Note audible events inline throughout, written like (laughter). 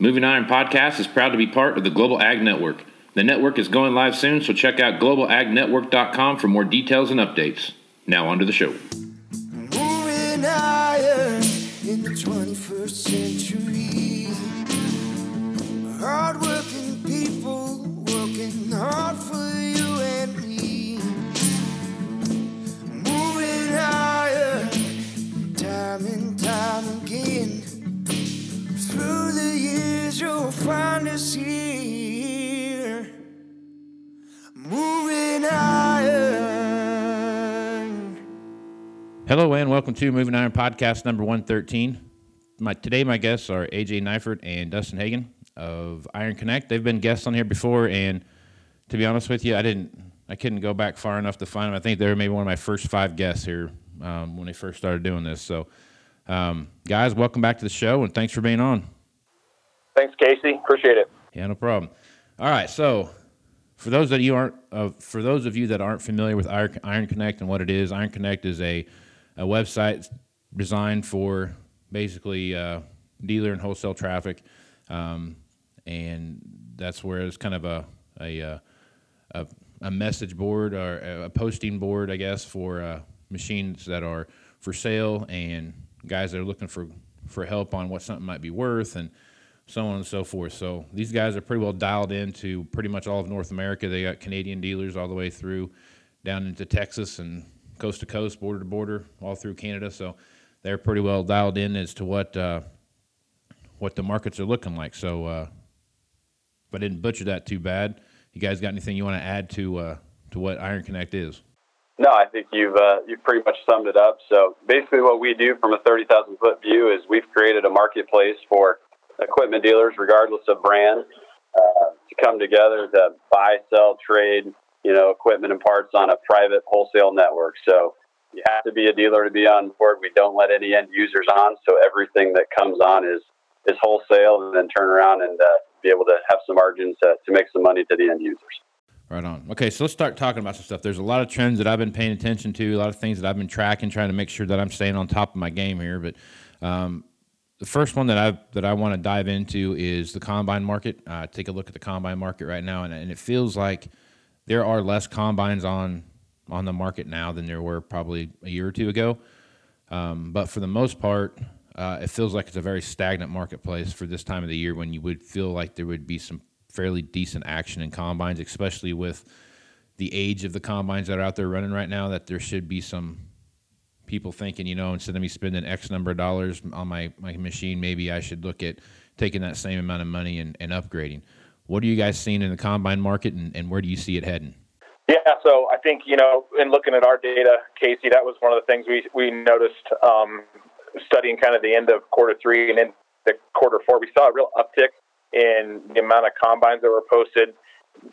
Moving Iron Podcast is proud to be part of the Global Ag Network. The network is going live soon, so check out globalagnetwork.com for more details and updates. Now, on to the show. Moving iron in the 21st century. Hardworking people working hard for you you'll find us here. Moving iron. Hello and welcome to Moving Iron Podcast number 113. My, today, my guests are AJ Neifert and Dustin Hagen of Iron Connect. They've been guests on here before, and to be honest with you, I didn't, I couldn't go back far enough to find them. I think they were maybe one of my first five guests here um, when they first started doing this. So, um, guys, welcome back to the show, and thanks for being on. Thanks, Casey. Appreciate it. Yeah, no problem. All right, so for those that you aren't, uh, for those of you that aren't familiar with Iron Connect and what it is, Iron Connect is a, a website designed for basically uh, dealer and wholesale traffic, um, and that's where it's kind of a a, uh, a, a message board or a posting board, I guess, for uh, machines that are for sale and guys that are looking for for help on what something might be worth and so on and so forth. So these guys are pretty well dialed into pretty much all of North America. They got Canadian dealers all the way through down into Texas and coast to coast, border to border, all through Canada. So they're pretty well dialed in as to what uh, what the markets are looking like. So uh, if I didn't butcher that too bad, you guys got anything you want to add to uh, to what Iron Connect is? No, I think you've uh, you've pretty much summed it up. So basically, what we do from a thirty thousand foot view is we've created a marketplace for equipment dealers, regardless of brand, uh, to come together to buy, sell, trade, you know, equipment and parts on a private wholesale network. So you have to be a dealer to be on board. We don't let any end users on, so everything that comes on is is wholesale, and then turn around and uh, be able to have some margins to, to make some money to the end users. Right on. Okay, so let's start talking about some stuff. There's a lot of trends that I've been paying attention to, a lot of things that I've been tracking, trying to make sure that I'm staying on top of my game here. But um, the first one that I that I want to dive into is the combine market. Uh, take a look at the combine market right now, and, and it feels like there are less combines on on the market now than there were probably a year or two ago. Um, but for the most part, uh, it feels like it's a very stagnant marketplace for this time of the year when you would feel like there would be some fairly decent action in combines, especially with the age of the combines that are out there running right now. That there should be some people thinking, you know, instead of me spending X number of dollars on my, my machine, maybe I should look at taking that same amount of money and, and upgrading. What are you guys seeing in the combine market and, and where do you see it heading? Yeah, so I think you know, in looking at our data, Casey, that was one of the things we we noticed um, studying kind of the end of quarter three and in the quarter four. We saw a real uptick in the amount of combines that were posted.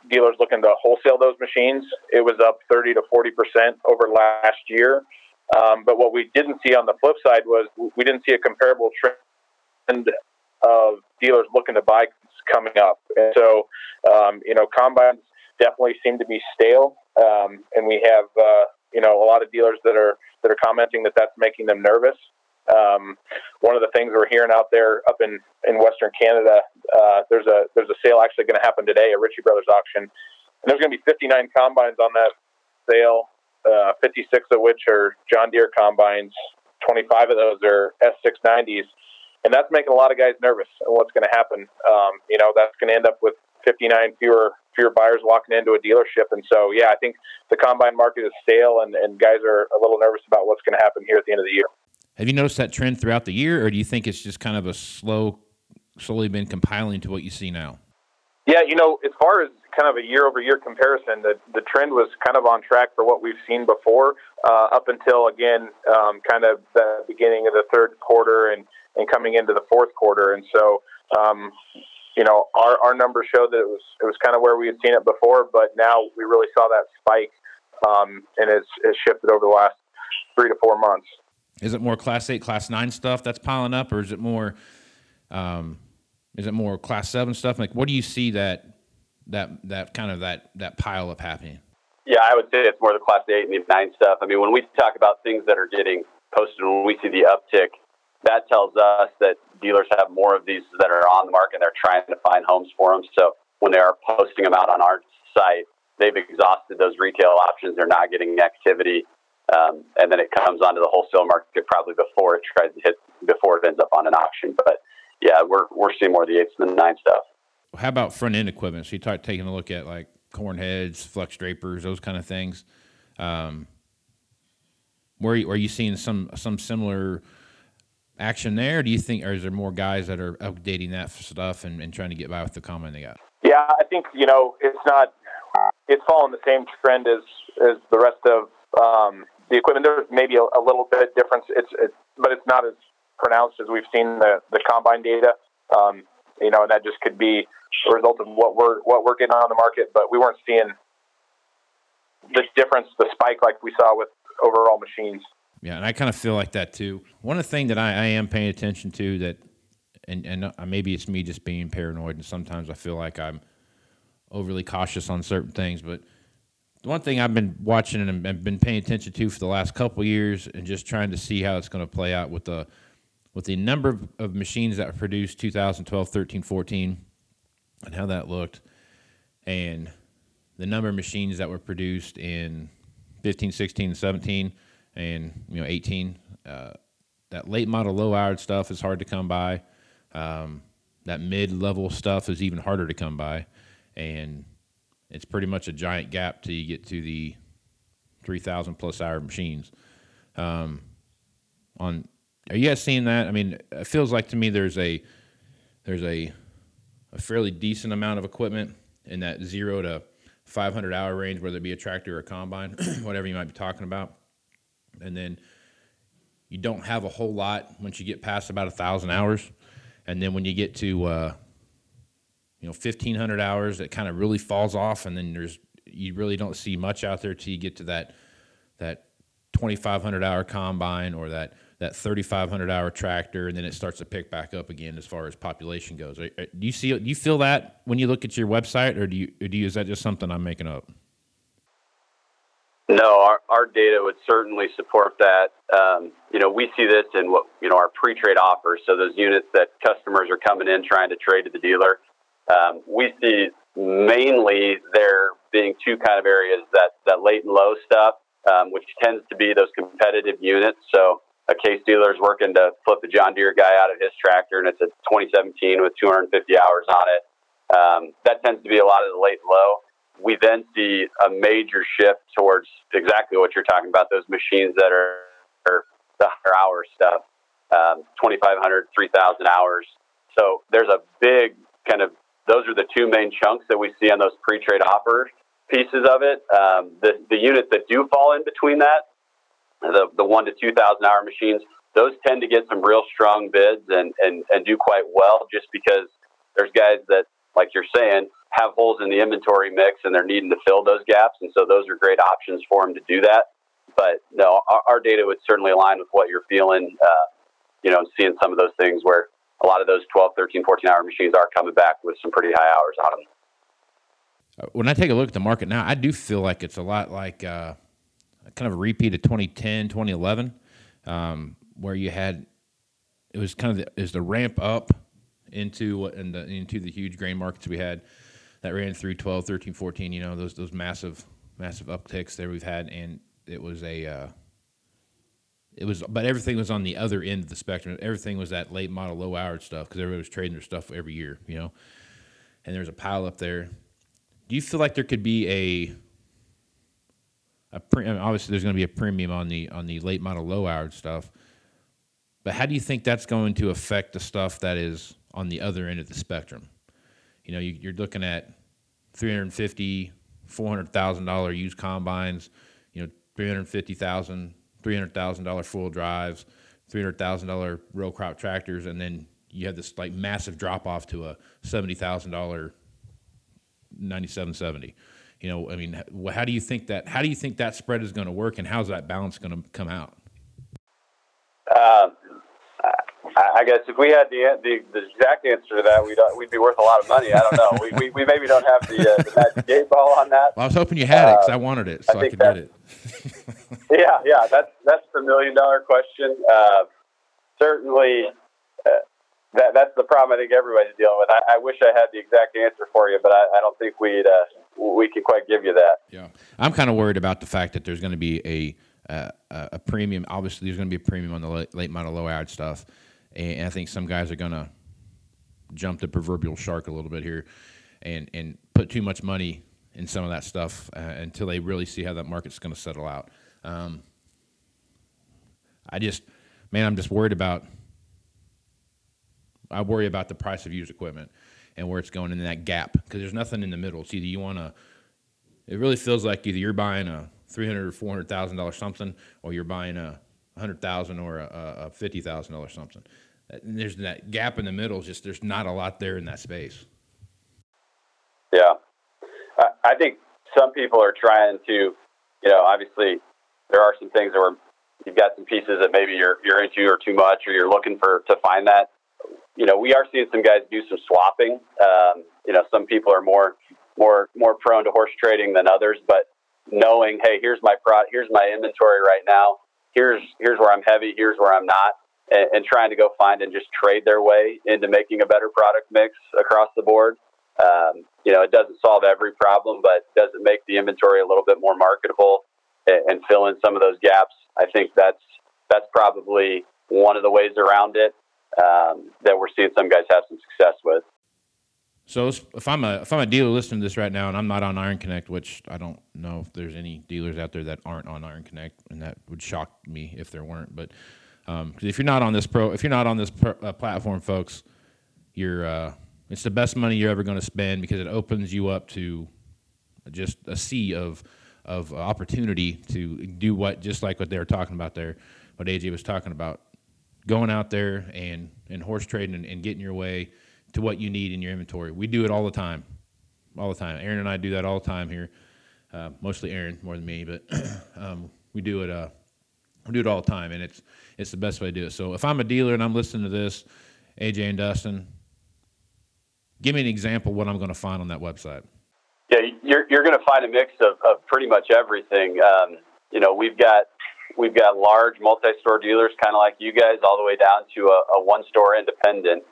Dealers looking to wholesale those machines. It was up 30 to 40 percent over last year. Um, but what we didn't see on the flip side was we didn't see a comparable trend of dealers looking to buy coming up. And so, um, you know, combines definitely seem to be stale, um, and we have uh, you know a lot of dealers that are that are commenting that that's making them nervous. Um, one of the things we're hearing out there up in, in Western Canada, uh, there's a there's a sale actually going to happen today, a Ritchie Brothers auction, and there's going to be 59 combines on that sale, uh, 56 of which are John Deere combines, 25 of those are S690s, and that's making a lot of guys nervous. And what's going to happen? Um, you know, that's going to end up with 59 fewer fewer buyers walking into a dealership. And so, yeah, I think the combine market is stale, and, and guys are a little nervous about what's going to happen here at the end of the year. Have you noticed that trend throughout the year, or do you think it's just kind of a slow, slowly been compiling to what you see now? Yeah, you know, as far as kind of a year over year comparison, the, the trend was kind of on track for what we've seen before, uh, up until, again, um, kind of the beginning of the third quarter and, and coming into the fourth quarter. And so, um, you know, our, our numbers showed that it was it was kind of where we had seen it before, but now we really saw that spike, um, and it's, it's shifted over the last three to four months. Is it more Class Eight, Class Nine stuff that's piling up, or is it more, um, is it more Class Seven stuff? Like, what do you see that that that kind of that that pile up happening? Yeah, I would say it's more the Class Eight and the Nine stuff. I mean, when we talk about things that are getting posted, when we see the uptick, that tells us that dealers have more of these that are on the market. They're trying to find homes for them. So when they are posting them out on our site, they've exhausted those retail options. They're not getting activity. Um, and then it comes onto the wholesale market probably before it tries to hit before it ends up on an auction. But yeah, we're we're seeing more of the eights than the nine stuff. How about front end equipment? So you start taking a look at like corn heads, flex drapers, those kind of things. Um, where are you seeing some some similar action there? do you think, or is there more guys that are updating that stuff and, and trying to get by with the combine they got? Yeah, I think you know it's not. It's following the same trend as as the rest of um, the equipment. There's maybe a, a little bit difference. It's, it's but it's not as pronounced as we've seen the the combine data. Um, you know, and that just could be a result of what we're what we're getting on the market. But we weren't seeing the difference, the spike like we saw with overall machines. Yeah, and I kind of feel like that too. One of the things that I, I am paying attention to that, and and uh, maybe it's me just being paranoid, and sometimes I feel like I'm overly cautious on certain things, but the one thing I've been watching and been paying attention to for the last couple years, and just trying to see how it's going to play out with the with the number of, of machines that were produced 2012, 13, 14, and how that looked, and the number of machines that were produced in 15, 16, 17, and you know 18. Uh, that late model, low hour stuff is hard to come by. Um, that mid level stuff is even harder to come by, and it's pretty much a giant gap till you get to the 3,000 plus hour machines. Um, on are you guys seeing that? I mean, it feels like to me there's a there's a a fairly decent amount of equipment in that zero to 500 hour range, whether it be a tractor or a combine, (clears throat) whatever you might be talking about. And then you don't have a whole lot once you get past about a thousand hours. And then when you get to, uh, you know, 1500 hours, it kind of really falls off. And then there's, you really don't see much out there till you get to that, that 2500 hour combine or that that 3,500 hour tractor, and then it starts to pick back up again as far as population goes. Do you see? Do you feel that when you look at your website, or do you? Or do you is that just something I'm making up? No, our, our data would certainly support that. Um, you know, we see this in what you know our pre-trade offers. So those units that customers are coming in trying to trade to the dealer, um, we see mainly there being two kind of areas that that late and low stuff, um, which tends to be those competitive units. So a case dealer is working to flip the John Deere guy out of his tractor, and it's a 2017 with 250 hours on it. Um, that tends to be a lot of the late low. We then see a major shift towards exactly what you're talking about, those machines that are, are the higher hour stuff, um, 2,500, 3,000 hours. So there's a big kind of, those are the two main chunks that we see on those pre-trade offer pieces of it. Um, the, the units that do fall in between that the, the one to 2,000 hour machines, those tend to get some real strong bids and, and, and do quite well just because there's guys that, like you're saying, have holes in the inventory mix and they're needing to fill those gaps. And so those are great options for them to do that. But no, our, our data would certainly align with what you're feeling, uh, you know, seeing some of those things where a lot of those 12, 13, 14 hour machines are coming back with some pretty high hours on them. When I take a look at the market now, I do feel like it's a lot like, uh, kind of a repeat of 2010, 2011, um, where you had it was kind of the, is the ramp up into in the, into the huge grain markets we had that ran through 12, 13, 14. You know those those massive massive upticks there we've had, and it was a uh, it was but everything was on the other end of the spectrum. Everything was that late model, low hour stuff because everybody was trading their stuff every year. You know, and there's a pile up there. Do you feel like there could be a a pre- I mean, obviously there's going to be a premium on the on the late model low hour stuff. But how do you think that's going to affect the stuff that is on the other end of the spectrum? You know, you, are looking at 350, 400,000 dollar used combines, you know, 350,000, 300,000 dollar full drives, 300,000 dollar row crop tractors, and then you have this like massive drop off to a $70,000 9770 you know, I mean, how do you think that? How do you think that spread is going to work, and how's that balance going to come out? Uh, I guess if we had the, the, the exact answer to that, we'd uh, we'd be worth a lot of money. I don't know. we, we, we maybe don't have the, uh, the magic eight ball on that. Well, I was hoping you had it because I wanted it so I, I could get it. (laughs) (laughs) yeah, yeah, that's that's the million dollar question. Uh, certainly uh, that that's the problem I think everybody's dealing with. I, I wish I had the exact answer for you, but I, I don't think we'd uh, we can quite give you that. Yeah, I'm kind of worried about the fact that there's going to be a uh, a premium. Obviously, there's going to be a premium on the late, model, low hour stuff, and I think some guys are going to jump the proverbial shark a little bit here, and and put too much money in some of that stuff uh, until they really see how that market's going to settle out. Um, I just, man, I'm just worried about. I worry about the price of used equipment and where it's going in that gap because there's nothing in the middle. It's either you want to. It really feels like either you're buying a three hundred or four hundred thousand dollars something, or you're buying a hundred thousand or a, a fifty thousand dollars something. And there's that gap in the middle. Just there's not a lot there in that space. Yeah, I, I think some people are trying to, you know, obviously there are some things that were you've got some pieces that maybe you're you're into or too much, or you're looking for to find that. You know, we are seeing some guys do some swapping. Um, you know, some people are more more more prone to horse trading than others, but knowing, hey, here's my pro, here's my inventory right now. Here's here's where I'm heavy. Here's where I'm not, and, and trying to go find and just trade their way into making a better product mix across the board. Um, you know, it doesn't solve every problem, but does it make the inventory a little bit more marketable and, and fill in some of those gaps? I think that's that's probably one of the ways around it um, that we're seeing some guys have some success with. So if I'm a if I'm a dealer listening to this right now and I'm not on Iron Connect, which I don't know if there's any dealers out there that aren't on Iron Connect, and that would shock me if there weren't. But um, if you're not on this pro, if you're not on this uh, platform, folks, you're uh, it's the best money you're ever going to spend because it opens you up to just a sea of of opportunity to do what just like what they were talking about there, what AJ was talking about, going out there and and horse trading and, and getting your way to what you need in your inventory. We do it all the time, all the time. Aaron and I do that all the time here. Uh, mostly Aaron more than me, but (clears throat) um, we do it. Uh, we do it all the time, and it's it's the best way to do it. So if I'm a dealer and I'm listening to this, AJ and Dustin, give me an example what I'm going to find on that website. Yeah, you're you're going to find a mix of, of pretty much everything. Um, you know, we've got we've got large multi-store dealers, kind of like you guys, all the way down to a, a one-store independent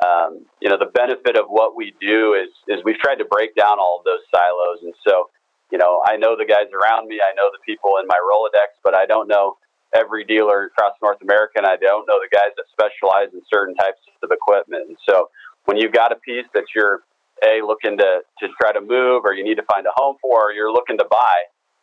um, you know, the benefit of what we do is is we've tried to break down all of those silos. And so, you know, I know the guys around me, I know the people in my Rolodex, but I don't know every dealer across North America, and I don't know the guys that specialize in certain types of equipment. And so, when you've got a piece that you're a looking to to try to move, or you need to find a home for, or you're looking to buy,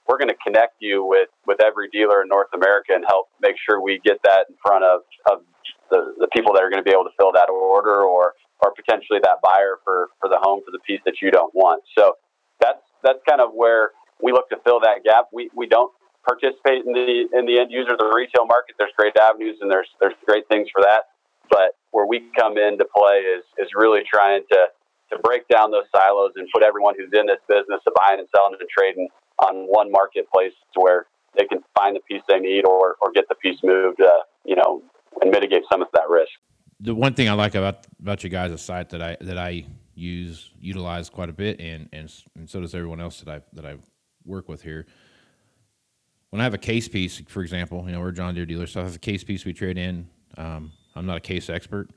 we're going to connect you with with every dealer in North America and help make sure we get that in front of of the, the people that are going to be able to fill that order or or potentially that buyer for for the home for the piece that you don't want. So that's that's kind of where we look to fill that gap. We we don't participate in the in the end user the retail market. There's great avenues and there's there's great things for that. But where we come into play is is really trying to to break down those silos and put everyone who's in this business of buying and selling and trading on one marketplace to where they can find the piece they need or, or get the piece moved, uh, you know, and mitigate some of that risk. The one thing I like about about you guys' site that I that I use utilize quite a bit, and and, and so does everyone else that I that I work with here. When I have a case piece, for example, you know we're a John Deere dealer, so I have a case piece we trade in. Um, I'm not a case expert,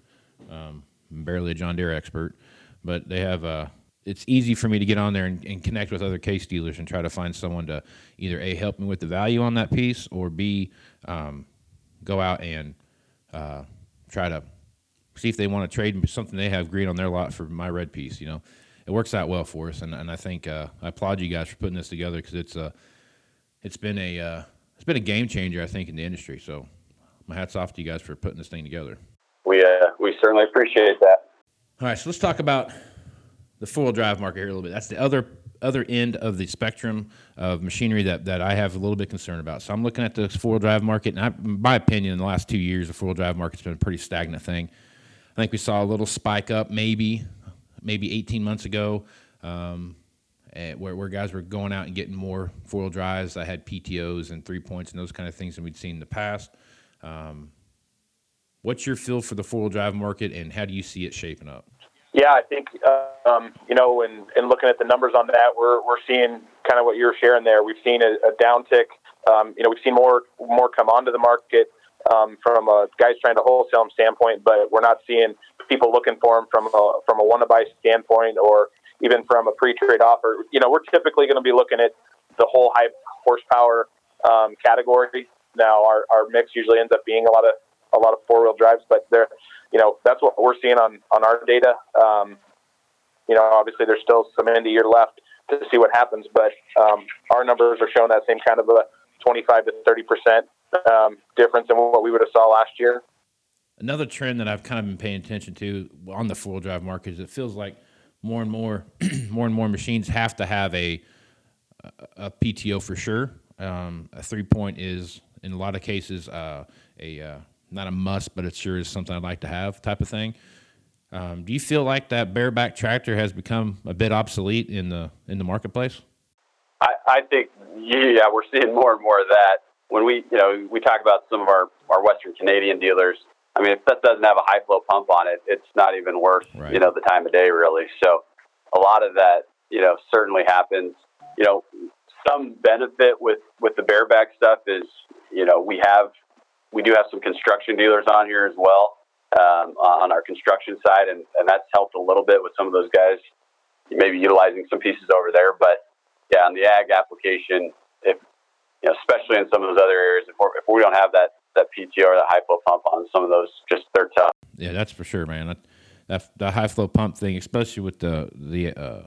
um, I'm barely a John Deere expert, but they have a it's easy for me to get on there and, and, connect with other case dealers and try to find someone to either a help me with the value on that piece or b um, go out and uh, try to see if they want to trade something they have green on their lot for my red piece. You know, it works out well for us, and, and I think uh, I applaud you guys for putting this together because it's a it's been a uh, it's been a game changer I think in the industry. So my hats off to you guys for putting this thing together. We uh, we certainly appreciate that. All right, so let's talk about the four wheel drive market here a little bit. That's the other other end of the spectrum of machinery that, that I have a little bit concerned about. So I'm looking at the four wheel drive market, and I, my opinion, in the last two years, the four wheel drive market's been a pretty stagnant thing. I think we saw a little spike up maybe, maybe 18 months ago, um, where, where guys were going out and getting more four wheel drives. I had PTOs and three points and those kind of things than we'd seen in the past. Um, what's your feel for the four wheel drive market, and how do you see it shaping up? Yeah, I think um, you know, and, and looking at the numbers on that, we're we're seeing kind of what you're sharing there. We've seen a, a downtick. Um, you know, we've seen more more come onto the market. um, from a guys trying to wholesale them standpoint, but we're not seeing people looking for them from a, from a one to buy standpoint or even from a pre-trade offer. You know, we're typically going to be looking at the whole high horsepower um, category. Now, our, our mix usually ends up being a lot of a lot of four wheel drives, but there, you know, that's what we're seeing on on our data. Um, you know, obviously there's still some end of year left to see what happens, but um, our numbers are showing that same kind of a 25 to 30 percent um, difference in what we would have saw last year. Another trend that I've kind of been paying attention to on the four wheel drive market is it feels like more and more, (clears throat) more and more machines have to have a a PTO for sure. Um, a three point is in a lot of cases uh, a uh, not a must, but it sure is something I'd like to have type of thing. Um, do you feel like that bareback tractor has become a bit obsolete in the in the marketplace? I, I think yeah, we're seeing more and more of that. When we you know we talk about some of our our Western Canadian dealers, I mean if that doesn't have a high flow pump on it, it's not even worth right. you know the time of day really. So a lot of that you know certainly happens. You know some benefit with with the bareback stuff is you know we have we do have some construction dealers on here as well um, on our construction side, and, and that's helped a little bit with some of those guys maybe utilizing some pieces over there. But yeah, on the ag application, if you know, especially in some of those other areas, if, if we don't have that that PTO or that high flow pump on some of those, just they're tough. Yeah, that's for sure, man. That, that the high flow pump thing, especially with the the uh,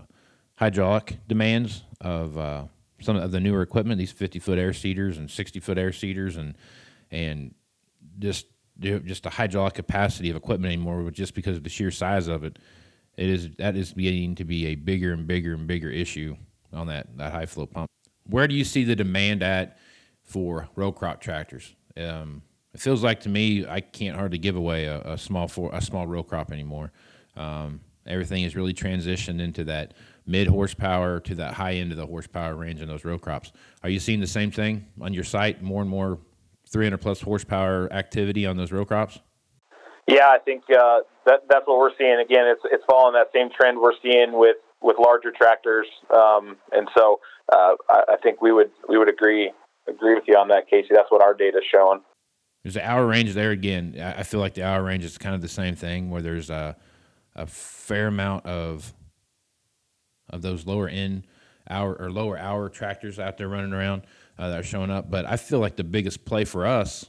hydraulic demands of uh, some of the newer equipment, these fifty foot air seeders and sixty foot air seeders, and and just just the hydraulic capacity of equipment anymore, but just because of the sheer size of it. It is that is beginning to be a bigger and bigger and bigger issue on that that high flow pump. Where do you see the demand at for row crop tractors? Um, it feels like to me I can't hardly give away a, a small for a small row crop anymore. Um, everything is really transitioned into that mid horsepower to that high end of the horsepower range in those row crops. Are you seeing the same thing on your site? More and more 300 plus horsepower activity on those row crops? Yeah, I think uh, that that's what we're seeing. Again, it's it's following that same trend we're seeing with with larger tractors, um, and so uh, I, I, think we would we would agree agree with you on that, Casey. That's what our data is showing. There's the hour range there again. I feel like the hour range is kind of the same thing, where there's a a fair amount of of those lower end hour or lower hour tractors out there running around uh, that are showing up. But I feel like the biggest play for us,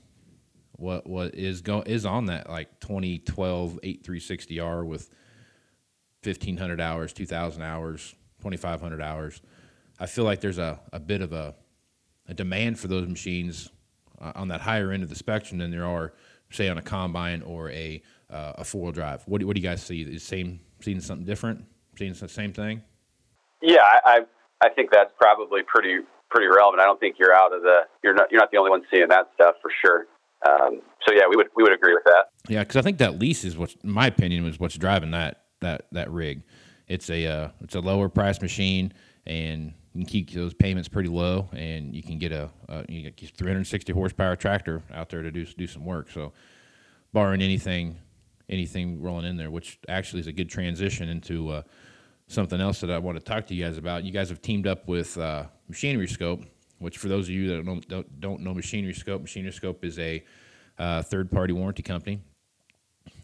what what is go is on that like 2012 8360R with 1500 hours, 2000 hours, 2500 hours. I feel like there's a, a bit of a, a demand for those machines uh, on that higher end of the spectrum than there are, say, on a combine or a uh, a four wheel drive. What do, what do you guys see? Is same seeing something different? Seeing the same thing? Yeah, I I think that's probably pretty pretty relevant. I don't think you're out of the you're not you're not the only one seeing that stuff for sure. Um, so yeah, we would we would agree with that. Yeah, because I think that lease is what, in my opinion, was what's driving that that that rig. It's a uh, it's a lower price machine, and you can keep those payments pretty low, and you can get a, a you get 360 horsepower tractor out there to do do some work. So, barring anything anything rolling in there, which actually is a good transition into uh, something else that I want to talk to you guys about. You guys have teamed up with uh, Machinery Scope, which for those of you that don't, don't, don't know Machinery Scope, Machinery Scope is a uh, third party warranty company.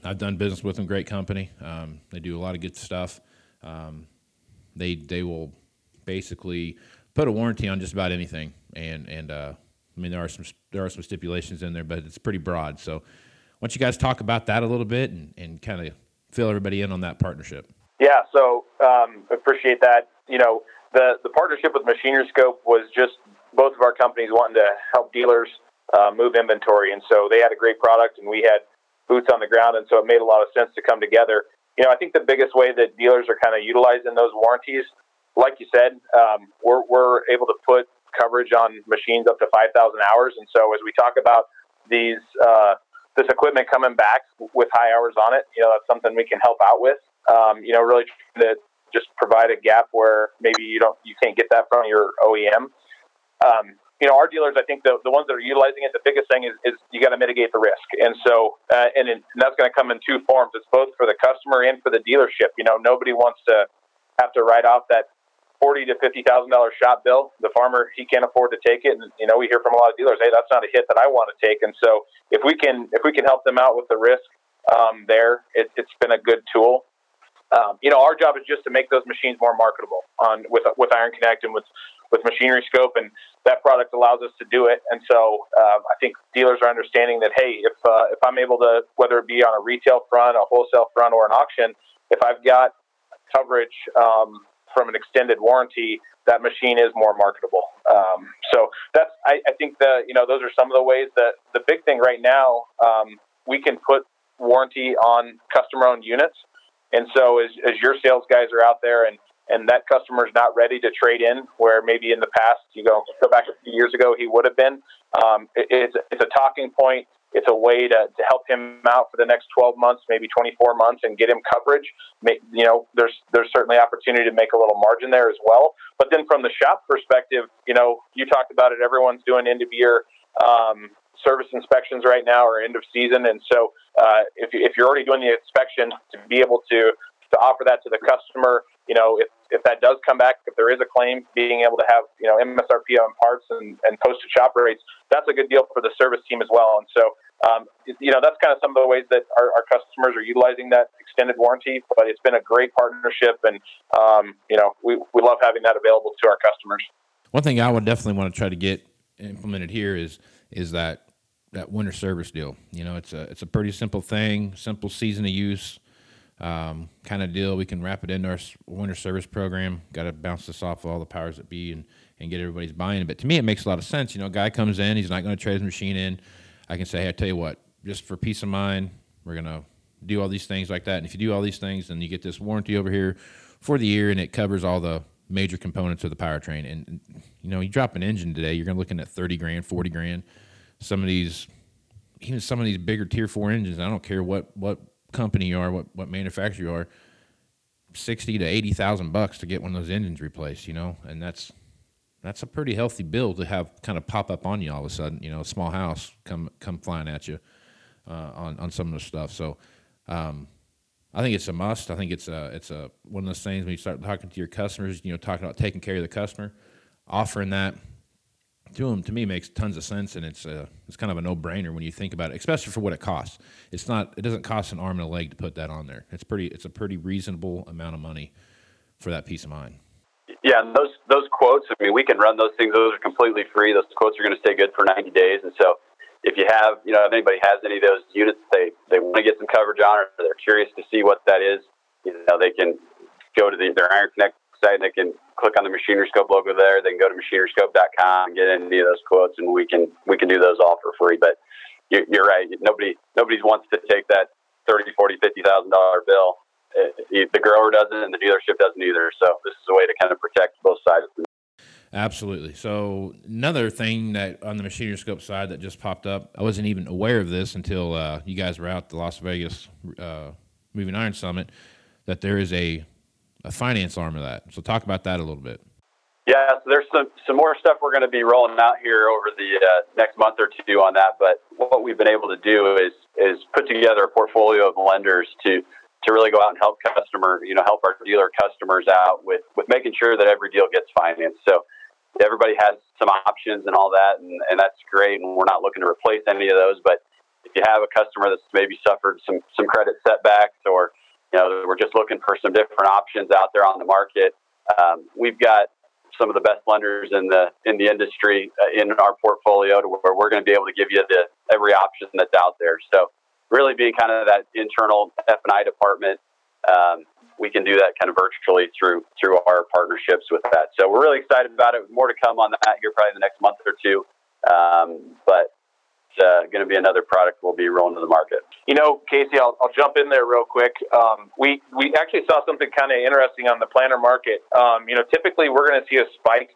I've done business with them, great company. Um, they do a lot of good stuff. Um, they they will basically put a warranty on just about anything, and and uh, I mean there are some there are some stipulations in there, but it's pretty broad. So, why don't you guys talk about that a little bit and, and kind of fill everybody in on that partnership? Yeah, so um, appreciate that. You know, the the partnership with Machinery Scope was just both of our companies wanting to help dealers uh, move inventory, and so they had a great product, and we had boots on the ground, and so it made a lot of sense to come together. You know, I think the biggest way that dealers are kind of utilizing those warranties, like you said, um, we're we're able to put coverage on machines up to 5,000 hours, and so as we talk about these uh, this equipment coming back with high hours on it, you know, that's something we can help out with. Um, you know, really to just provide a gap where maybe you don't you can't get that from your OEM. Um, you know, our dealers, I think the, the ones that are utilizing it, the biggest thing is, is you got to mitigate the risk. And so, uh, and, and that's going to come in two forms. It's both for the customer and for the dealership. You know, nobody wants to have to write off that forty to fifty thousand dollar shop bill. The farmer he can't afford to take it, and you know we hear from a lot of dealers, hey, that's not a hit that I want to take. And so if we can if we can help them out with the risk um, there, it, it's been a good tool. Um, you know, our job is just to make those machines more marketable on with with Iron Connect and with with Machinery Scope, and that product allows us to do it. And so um, I think dealers are understanding that hey, if uh, if I'm able to, whether it be on a retail front, a wholesale front, or an auction, if I've got coverage um, from an extended warranty, that machine is more marketable. Um, so that's I, I think the you know those are some of the ways that the big thing right now um, we can put warranty on customer owned units. And so as, as your sales guys are out there and and that customer is not ready to trade in, where maybe in the past you go go back a few years ago he would have been. Um, it, it's it's a talking point. It's a way to, to help him out for the next 12 months, maybe 24 months, and get him coverage. You know, there's there's certainly opportunity to make a little margin there as well. But then from the shop perspective, you know, you talked about it. Everyone's doing end of year um, service inspections right now or end of season, and so uh, if if you're already doing the inspection, to be able to to offer that to the customer. You know, if, if that does come back, if there is a claim, being able to have, you know, MSRP on parts and, and posted shop rates, that's a good deal for the service team as well. And so, um, you know, that's kind of some of the ways that our, our customers are utilizing that extended warranty, but it's been a great partnership. And, um, you know, we, we love having that available to our customers. One thing I would definitely want to try to get implemented here is, is that, that winter service deal. You know, it's a, it's a pretty simple thing, simple season of use um, kind of deal. We can wrap it into our winter service program. Got to bounce this off of all the powers that be and, and get everybody's buying. It. But to me, it makes a lot of sense. You know, a guy comes in, he's not going to trade his machine in. I can say, hey, I tell you what, just for peace of mind, we're going to do all these things like that. And if you do all these things, then you get this warranty over here for the year, and it covers all the major components of the powertrain. And, you know, you drop an engine today, you're going to looking at thirty grand, forty grand. Some of these, even some of these bigger tier four engines, I don't care what what company you are, what, what manufacturer you are, sixty to eighty thousand bucks to get one of those engines replaced, you know, and that's that's a pretty healthy bill to have kind of pop up on you all of a sudden, you know, a small house come come flying at you uh, on on some of the stuff. So um, I think it's a must. I think it's a it's a one of those things when you start talking to your customers, you know, talking about taking care of the customer, offering that to them to me makes tons of sense and it's a, it's kind of a no-brainer when you think about it especially for what it costs. It's not it doesn't cost an arm and a leg to put that on there. It's pretty it's a pretty reasonable amount of money for that peace of mind. Yeah and those those quotes i mean we can run those things. Those are completely free. Those quotes are going to stay good for 90 days and so if you have you know if anybody has any of those units they they want to get some coverage on or they're curious to see what that is you know they can go to the, their iron connect site and they can click on the Machinery Scope logo there. They can go to machineryscope.com and get any of those quotes, and we can we can do those all for free. But you're, you're right. Nobody nobody wants to take that thirty, forty, fifty thousand dollar bill. Uh, the grower doesn't, and the dealership doesn't either. So this is a way to kind of protect both sides. Absolutely. So another thing that on the machinery scope side that just popped up, I wasn't even aware of this until uh, you guys were out the Las Vegas uh, Moving Iron Summit. That there is a a finance arm of that. So talk about that a little bit. Yeah, so there's some some more stuff we're going to be rolling out here over the uh, next month or two on that. But what we've been able to do is is put together a portfolio of lenders to to really go out and help customer, you know, help our dealer customers out with with making sure that every deal gets financed. So everybody has some options and all that, and, and that's great. And we're not looking to replace any of those, but if you have a customer that's maybe suffered some some credit setbacks or you know, we're just looking for some different options out there on the market. Um, we've got some of the best lenders in the in the industry uh, in our portfolio to where we're going to be able to give you the every option that's out there. So really being kind of that internal F and I department, um, we can do that kind of virtually through through our partnerships with that. So we're really excited about it. More to come on that here probably in the next month or two. Um, but uh, going to be another product we'll be rolling to the market. You know, Casey, I'll, I'll jump in there real quick. Um, we we actually saw something kind of interesting on the planter market. Um, you know, typically we're going to see a spike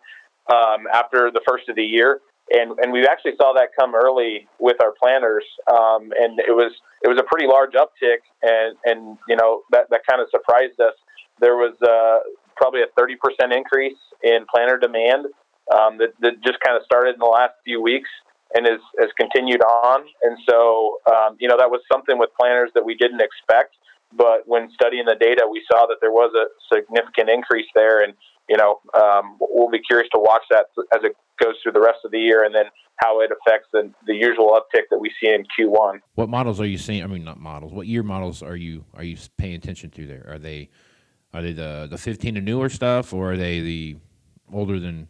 um, after the first of the year, and and we actually saw that come early with our planters, um, and it was it was a pretty large uptick, and and you know that that kind of surprised us. There was uh, probably a thirty percent increase in planter demand um, that, that just kind of started in the last few weeks and has, has continued on. And so, um, you know, that was something with planners that we didn't expect. But when studying the data, we saw that there was a significant increase there. And, you know, um, we'll be curious to watch that as it goes through the rest of the year, and then how it affects the, the usual uptick that we see in Q1. What models are you seeing? I mean, not models. What year models are you are you paying attention to there? Are they are they the the 15 and newer stuff, or are they the older than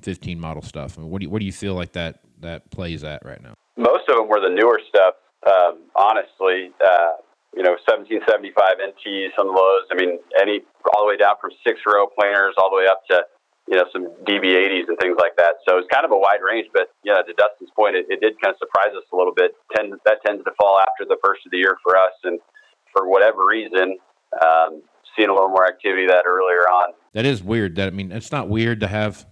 15 model stuff? I mean, what do you, what do you feel like that that plays at right now? Most of them were the newer stuff. Um, honestly, uh, you know, 1775 NTs some lows. I mean, any all the way down from six row planers all the way up to you know some DB80s and things like that. So it's kind of a wide range. But yeah, to Dustin's point, it, it did kind of surprise us a little bit. Tend, that tends to fall after the first of the year for us, and for whatever reason, um, seeing a little more activity that earlier on. That is weird. That I mean, it's not weird to have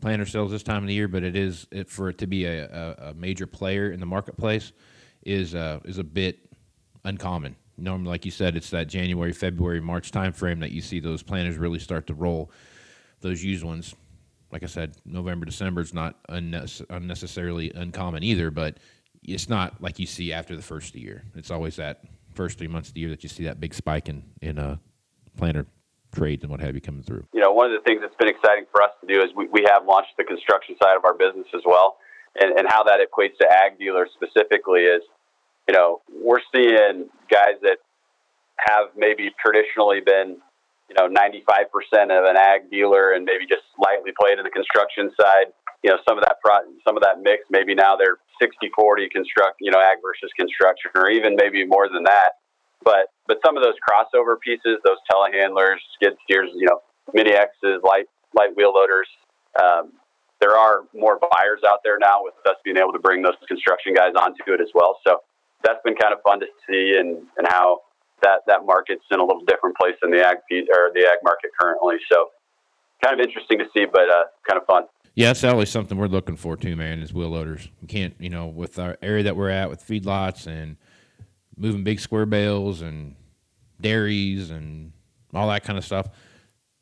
planner sales this time of the year, but it is it, for it to be a, a, a major player in the marketplace is uh, is a bit uncommon. Normally, like you said, it's that January, February, March timeframe that you see those planners really start to roll. Those used ones, like I said, November, December is not unne- unnecessarily uncommon either, but it's not like you see after the first year. It's always that first three months of the year that you see that big spike in in uh, planner trades and what have you coming through. You know, one of the things that's been exciting for us to do is we, we have launched the construction side of our business as well. And, and how that equates to ag dealers specifically is you know, we're seeing guys that have maybe traditionally been, you know, 95% of an ag dealer and maybe just slightly played in the construction side. You know, some of that pro- some of that mix, maybe now they're 60-40 construct, you know, ag versus construction, or even maybe more than that. But but some of those crossover pieces, those telehandlers, skid steers, you know, mini X's, light light wheel loaders, um, there are more buyers out there now with us being able to bring those construction guys onto it as well. So that's been kind of fun to see and, and how that, that market's in a little different place than the ag or the ag market currently. So kind of interesting to see, but uh, kind of fun. Yeah, that's always something we're looking for too, man. Is wheel loaders. We can't, you know, with our area that we're at with feedlots and moving big square bales and dairies and all that kind of stuff.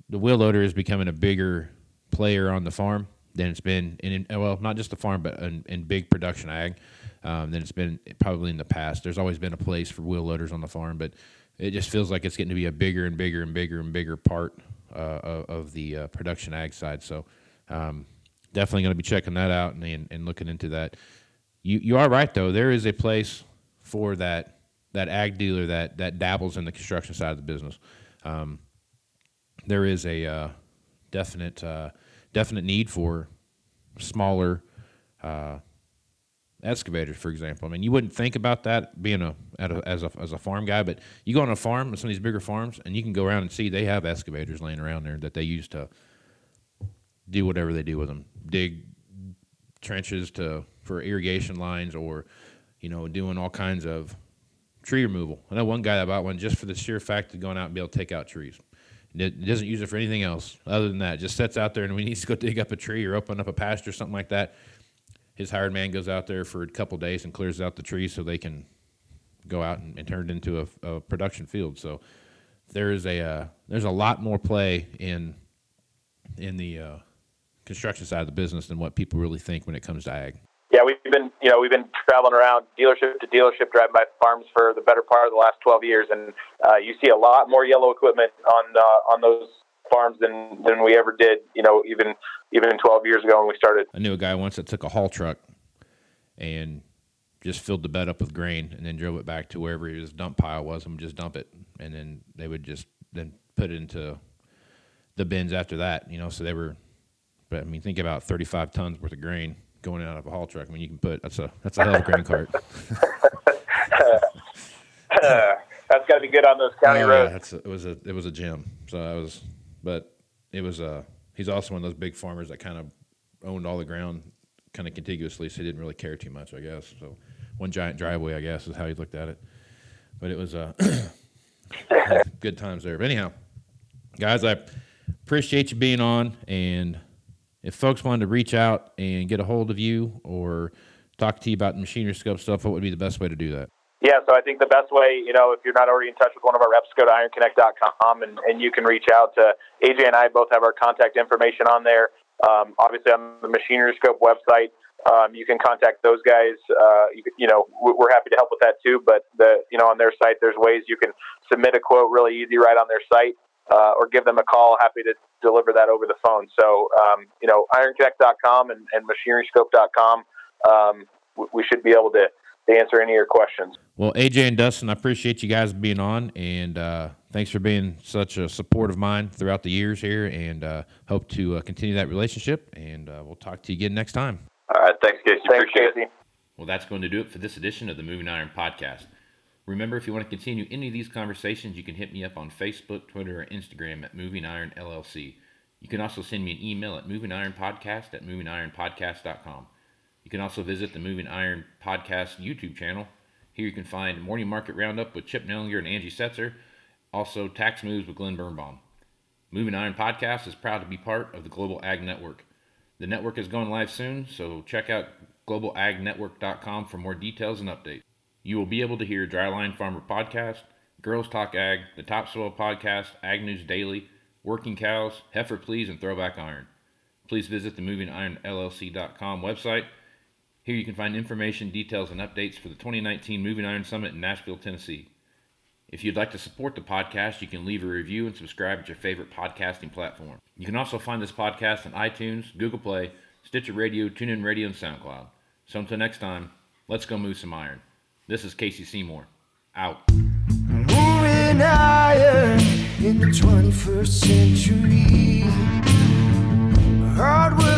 The wheel loader is becoming a bigger player on the farm than it's been in, well, not just the farm, but in, in big production ag um, than it's been probably in the past. There's always been a place for wheel loaders on the farm, but it just feels like it's getting to be a bigger and bigger and bigger and bigger part uh, of, the uh, production ag side. So um, definitely going to be checking that out and, and, and, looking into that. You you are right though. There is a place for that that ag dealer that that dabbles in the construction side of the business. Um, there is a uh, definite uh, definite need for smaller uh, excavators, for example. I mean, you wouldn't think about that being a, a, as a as a farm guy, but you go on a farm, some of these bigger farms, and you can go around and see they have excavators laying around there that they use to do whatever they do with them, dig trenches to for irrigation lines, or you know, doing all kinds of tree removal. I know one guy that bought one just for the sheer fact of going out and be able to take out trees. It doesn't use it for anything else other than that. It just sits out there, and when he needs to go dig up a tree or open up a pasture or something like that, his hired man goes out there for a couple days and clears out the trees so they can go out and, and turn it into a, a, production field. So there is a uh, there's a lot more play in in the uh, construction side of the business than what people really think when it comes to ag. We've been you know we've been traveling around dealership to dealership, driving by farms for the better part of the last 12 years, and uh, you see a lot more yellow equipment on uh, on those farms than than we ever did. You know, even even 12 years ago when we started. I knew a guy once that took a haul truck and just filled the bed up with grain and then drove it back to wherever his dump pile was and just dump it and then they would just then put it into the bins after that you know so they were but i mean think about 35 tons worth of grain going out of a haul truck i mean you can put that's a that's a hell of a grain cart (laughs) that's got to be good on those county oh, roads yeah, a, it was a it was a gym so i was but it was a. Uh, he's also one of those big farmers that kind of owned all the ground kind of contiguously, so he didn't really care too much, I guess. So one giant driveway, I guess, is how he looked at it. But it was a (coughs) good times there. But anyhow, guys, I appreciate you being on. And if folks wanted to reach out and get a hold of you or talk to you about machinery scope stuff, what would be the best way to do that? Yeah, so I think the best way, you know, if you're not already in touch with one of our reps, go to ironconnect.com and, and you can reach out to AJ and I both have our contact information on there. Um, obviously, on the Machinery Scope website, um, you can contact those guys. Uh, you, you, know, we're happy to help with that too. But the, you know, on their site, there's ways you can submit a quote really easy right on their site. uh, or give them a call. Happy to deliver that over the phone. So, um, you know, ironconnect.com and, and machineryscope.com. Um, we should be able to, to answer any of your questions. Well, AJ and Dustin, I appreciate you guys being on, and uh, thanks for being such a support of mine throughout the years here, and uh, hope to uh, continue that relationship. And uh, we'll talk to you again next time. All right, thanks, Casey. Thanks, Appreciate Casey. it. Well, that's going to do it for this edition of the Moving Iron Podcast. Remember, if you want to continue any of these conversations, you can hit me up on Facebook, Twitter, or Instagram at Moving Iron LLC. You can also send me an email at movingironpodcast at movingironpodcast.com. You can also visit the Moving Iron Podcast YouTube channel. Here you can find Morning Market Roundup with Chip Nellinger and Angie Setzer, also Tax Moves with Glen Birnbaum. Moving Iron Podcast is proud to be part of the Global Ag Network. The network is going live soon, so check out globalagnetwork.com for more details and updates. You will be able to hear Dryline Farmer Podcast, Girls Talk Ag, the Topsoil Podcast, Ag News Daily, Working Cows, Heifer Please, and Throwback Iron. Please visit the MovingIronLLC.com website. Here you can find information, details, and updates for the 2019 Moving Iron Summit in Nashville, Tennessee. If you'd like to support the podcast, you can leave a review and subscribe at your favorite podcasting platform. You can also find this podcast on iTunes, Google Play, Stitcher Radio, TuneIn Radio, and SoundCloud. So until next time, let's go move some iron. This is Casey Seymour. Out. Moving higher in the 21st century. Hardware